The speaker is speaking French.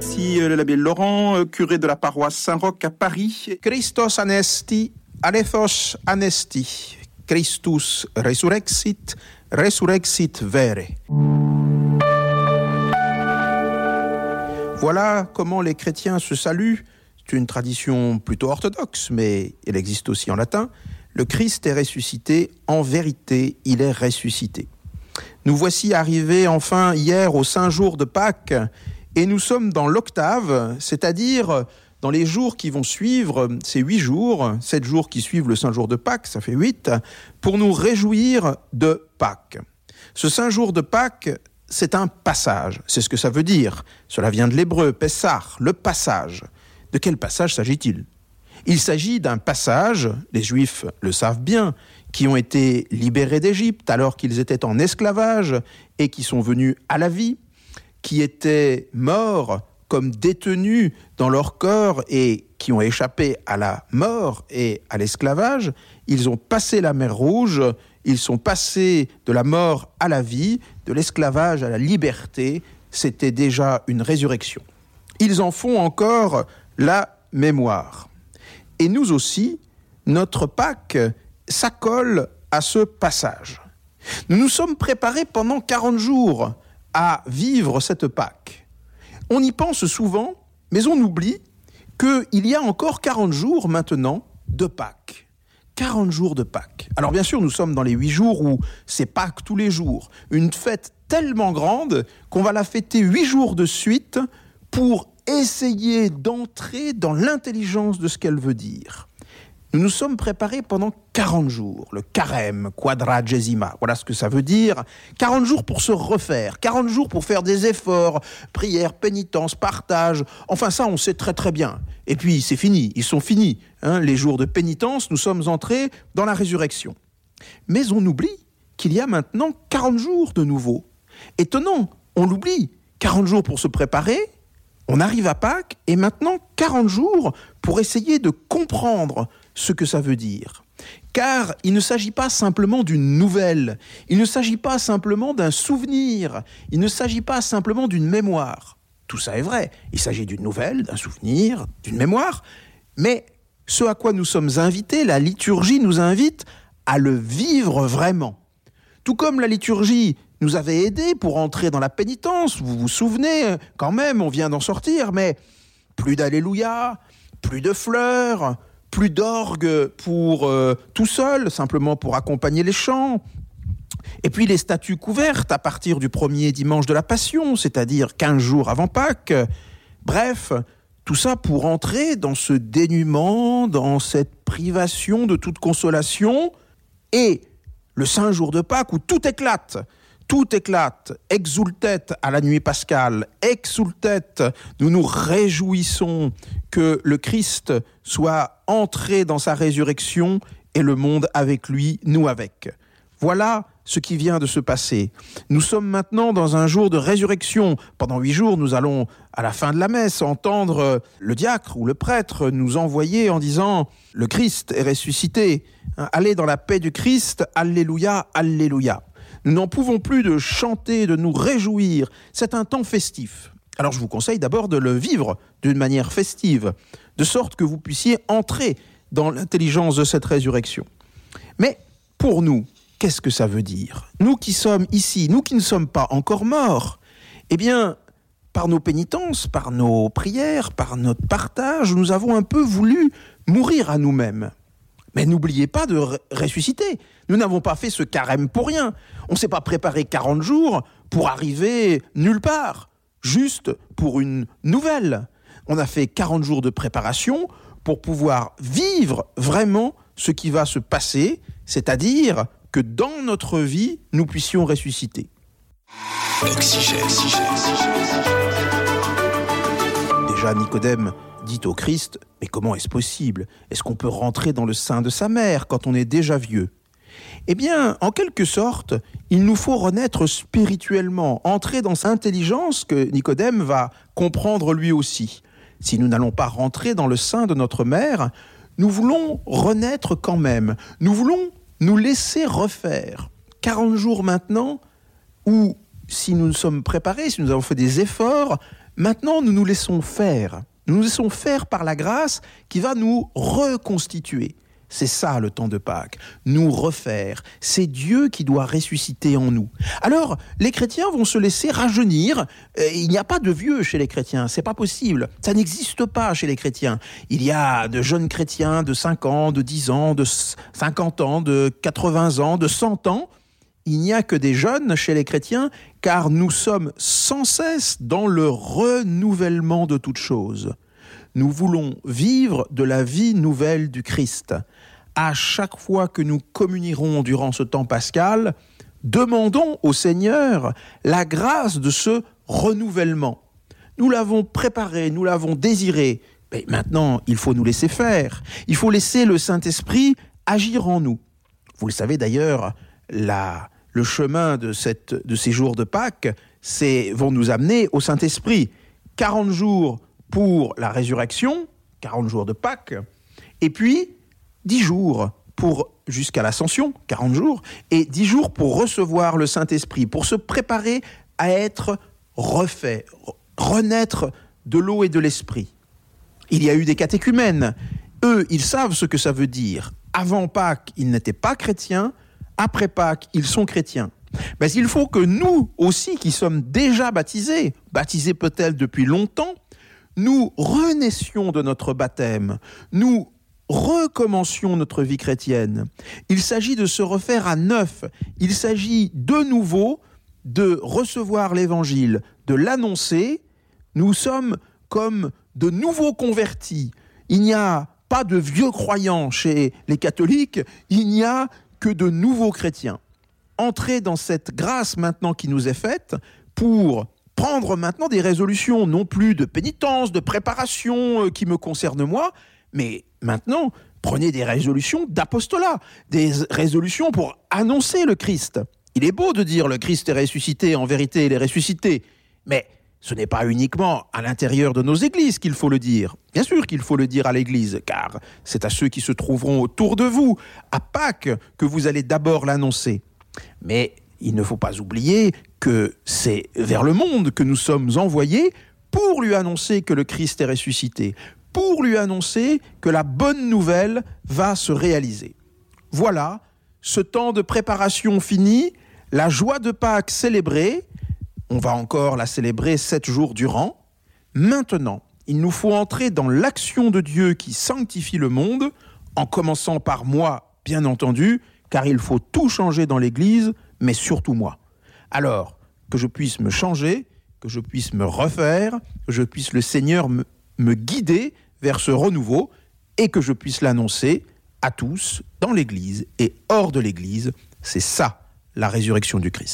Ici euh, l'abbé Laurent, euh, curé de la paroisse Saint-Roch à Paris. Christos anesti, alethos anesti. Christus resurrexit, resurrexit vere. Voilà comment les chrétiens se saluent. C'est une tradition plutôt orthodoxe, mais elle existe aussi en latin. Le Christ est ressuscité, en vérité, il est ressuscité. Nous voici arrivés enfin hier au Saint Jour de Pâques, et nous sommes dans l'octave, c'est-à-dire dans les jours qui vont suivre, ces huit jours, sept jours qui suivent le Saint Jour de Pâques, ça fait huit, pour nous réjouir de Pâques. Ce Saint Jour de Pâques, c'est un passage, c'est ce que ça veut dire. Cela vient de l'hébreu, Pessah, le passage. De quel passage s'agit-il? Il s'agit d'un passage, les Juifs le savent bien, qui ont été libérés d'Égypte alors qu'ils étaient en esclavage et qui sont venus à la vie, qui étaient morts comme détenus dans leur corps et qui ont échappé à la mort et à l'esclavage, ils ont passé la mer Rouge, ils sont passés de la mort à la vie, de l'esclavage à la liberté, c'était déjà une résurrection. Ils en font encore la mémoire. Et nous aussi, notre Pâques s'accole à ce passage. Nous nous sommes préparés pendant 40 jours à vivre cette Pâques. On y pense souvent, mais on oublie qu'il y a encore 40 jours maintenant de Pâques. 40 jours de Pâques. Alors bien sûr, nous sommes dans les 8 jours où c'est Pâques tous les jours. Une fête tellement grande qu'on va la fêter 8 jours de suite pour essayer d'entrer dans l'intelligence de ce qu'elle veut dire. Nous nous sommes préparés pendant 40 jours, le carême, quadragesima, voilà ce que ça veut dire. 40 jours pour se refaire, 40 jours pour faire des efforts, prière, pénitence, partage, enfin ça on sait très très bien. Et puis c'est fini, ils sont finis, hein, les jours de pénitence, nous sommes entrés dans la résurrection. Mais on oublie qu'il y a maintenant 40 jours de nouveau. Étonnant, on l'oublie, 40 jours pour se préparer, on arrive à Pâques et maintenant 40 jours pour essayer de comprendre ce que ça veut dire. Car il ne s'agit pas simplement d'une nouvelle, il ne s'agit pas simplement d'un souvenir, il ne s'agit pas simplement d'une mémoire. Tout ça est vrai, il s'agit d'une nouvelle, d'un souvenir, d'une mémoire, mais ce à quoi nous sommes invités, la liturgie nous invite à le vivre vraiment. Tout comme la liturgie nous avait aidés pour entrer dans la pénitence, vous vous souvenez, quand même, on vient d'en sortir, mais plus d'Alléluia, plus de fleurs, plus d'orgue pour euh, tout seul, simplement pour accompagner les chants. Et puis les statues couvertes à partir du premier dimanche de la Passion, c'est-à-dire 15 jours avant Pâques. Bref, tout ça pour entrer dans ce dénuement, dans cette privation de toute consolation, et le Saint Jour de Pâques où tout éclate, tout éclate, exultet à la nuit pascale, exultet, nous nous réjouissons que le Christ soit entré dans sa résurrection et le monde avec lui, nous avec. Voilà ce qui vient de se passer. Nous sommes maintenant dans un jour de résurrection. Pendant huit jours, nous allons, à la fin de la messe, entendre le diacre ou le prêtre nous envoyer en disant Le Christ est ressuscité. Allez dans la paix du Christ. Alléluia, Alléluia. Nous n'en pouvons plus de chanter, de nous réjouir. C'est un temps festif. Alors je vous conseille d'abord de le vivre d'une manière festive, de sorte que vous puissiez entrer dans l'intelligence de cette résurrection. Mais pour nous, qu'est-ce que ça veut dire? Nous qui sommes ici, nous qui ne sommes pas encore morts, eh bien, par nos pénitences, par nos prières, par notre partage, nous avons un peu voulu mourir à nous-mêmes. Mais n'oubliez pas de ressusciter. Nous n'avons pas fait ce carême pour rien. On ne s'est pas préparé 40 jours pour arriver nulle part, juste pour une nouvelle. On a fait 40 jours de préparation pour pouvoir vivre vraiment ce qui va se passer, c'est-à-dire que dans notre vie, nous puissions ressusciter. Déjà, Nicodème dit au Christ, mais comment est-ce possible? Est-ce qu'on peut rentrer dans le sein de sa mère quand on est déjà vieux? Eh bien, en quelque sorte, il nous faut renaître spirituellement, entrer dans cette intelligence que Nicodème va comprendre lui aussi. Si nous n'allons pas rentrer dans le sein de notre mère, nous voulons renaître quand même. Nous voulons nous laisser refaire. 40 jours maintenant où, si nous nous sommes préparés, si nous avons fait des efforts, Maintenant, nous nous laissons faire. Nous laissons faire par la grâce qui va nous reconstituer. C'est ça le temps de Pâques, nous refaire. C'est Dieu qui doit ressusciter en nous. Alors, les chrétiens vont se laisser rajeunir. Euh, il n'y a pas de vieux chez les chrétiens, c'est pas possible. Ça n'existe pas chez les chrétiens. Il y a de jeunes chrétiens de 5 ans, de 10 ans, de 50 ans, de 80 ans, de 100 ans. Il n'y a que des jeunes chez les chrétiens, car nous sommes sans cesse dans le renouvellement de toutes choses. Nous voulons vivre de la vie nouvelle du Christ à chaque fois que nous communierons durant ce temps pascal, demandons au Seigneur la grâce de ce renouvellement. Nous l'avons préparé, nous l'avons désiré, mais maintenant il faut nous laisser faire. Il faut laisser le Saint-Esprit agir en nous. Vous le savez d'ailleurs, le chemin de, ces jours de Pâques vont nous amener au Saint-Esprit. 40 jours pour la résurrection, 40 jours de Pâques, et puis dix jours pour jusqu'à l'ascension, 40 jours, et dix jours pour recevoir le Saint-Esprit, pour se préparer à être refait, renaître de l'eau et de l'esprit. Il y a eu des catéchumènes. Eux, ils savent ce que ça veut dire. Avant Pâques, ils n'étaient pas chrétiens. Après Pâques, ils sont chrétiens. Mais il faut que nous aussi, qui sommes déjà baptisés, baptisés peut-être depuis longtemps, nous renaissions de notre baptême, nous recommencions notre vie chrétienne. Il s'agit de se refaire à neuf. Il s'agit de nouveau de recevoir l'évangile, de l'annoncer. Nous sommes comme de nouveaux convertis. Il n'y a pas de vieux croyants chez les catholiques, il n'y a que de nouveaux chrétiens. Entrez dans cette grâce maintenant qui nous est faite pour prendre maintenant des résolutions, non plus de pénitence, de préparation euh, qui me concernent moi, mais maintenant, prenez des résolutions d'apostolat, des résolutions pour annoncer le Christ. Il est beau de dire le Christ est ressuscité, en vérité il est ressuscité, mais ce n'est pas uniquement à l'intérieur de nos églises qu'il faut le dire. Bien sûr qu'il faut le dire à l'église, car c'est à ceux qui se trouveront autour de vous, à Pâques, que vous allez d'abord l'annoncer. Mais il ne faut pas oublier que c'est vers le monde que nous sommes envoyés pour lui annoncer que le Christ est ressuscité, pour lui annoncer que la bonne nouvelle va se réaliser. Voilà, ce temps de préparation fini, la joie de Pâques célébrée, on va encore la célébrer sept jours durant. Maintenant, il nous faut entrer dans l'action de Dieu qui sanctifie le monde, en commençant par moi, bien entendu, car il faut tout changer dans l'Église, mais surtout moi. Alors, que je puisse me changer, que je puisse me refaire, que je puisse le Seigneur me, guider vers ce renouveau et que je puisse l'annoncer à tous dans l'Église et hors de l'Église. C'est ça la résurrection du Christ.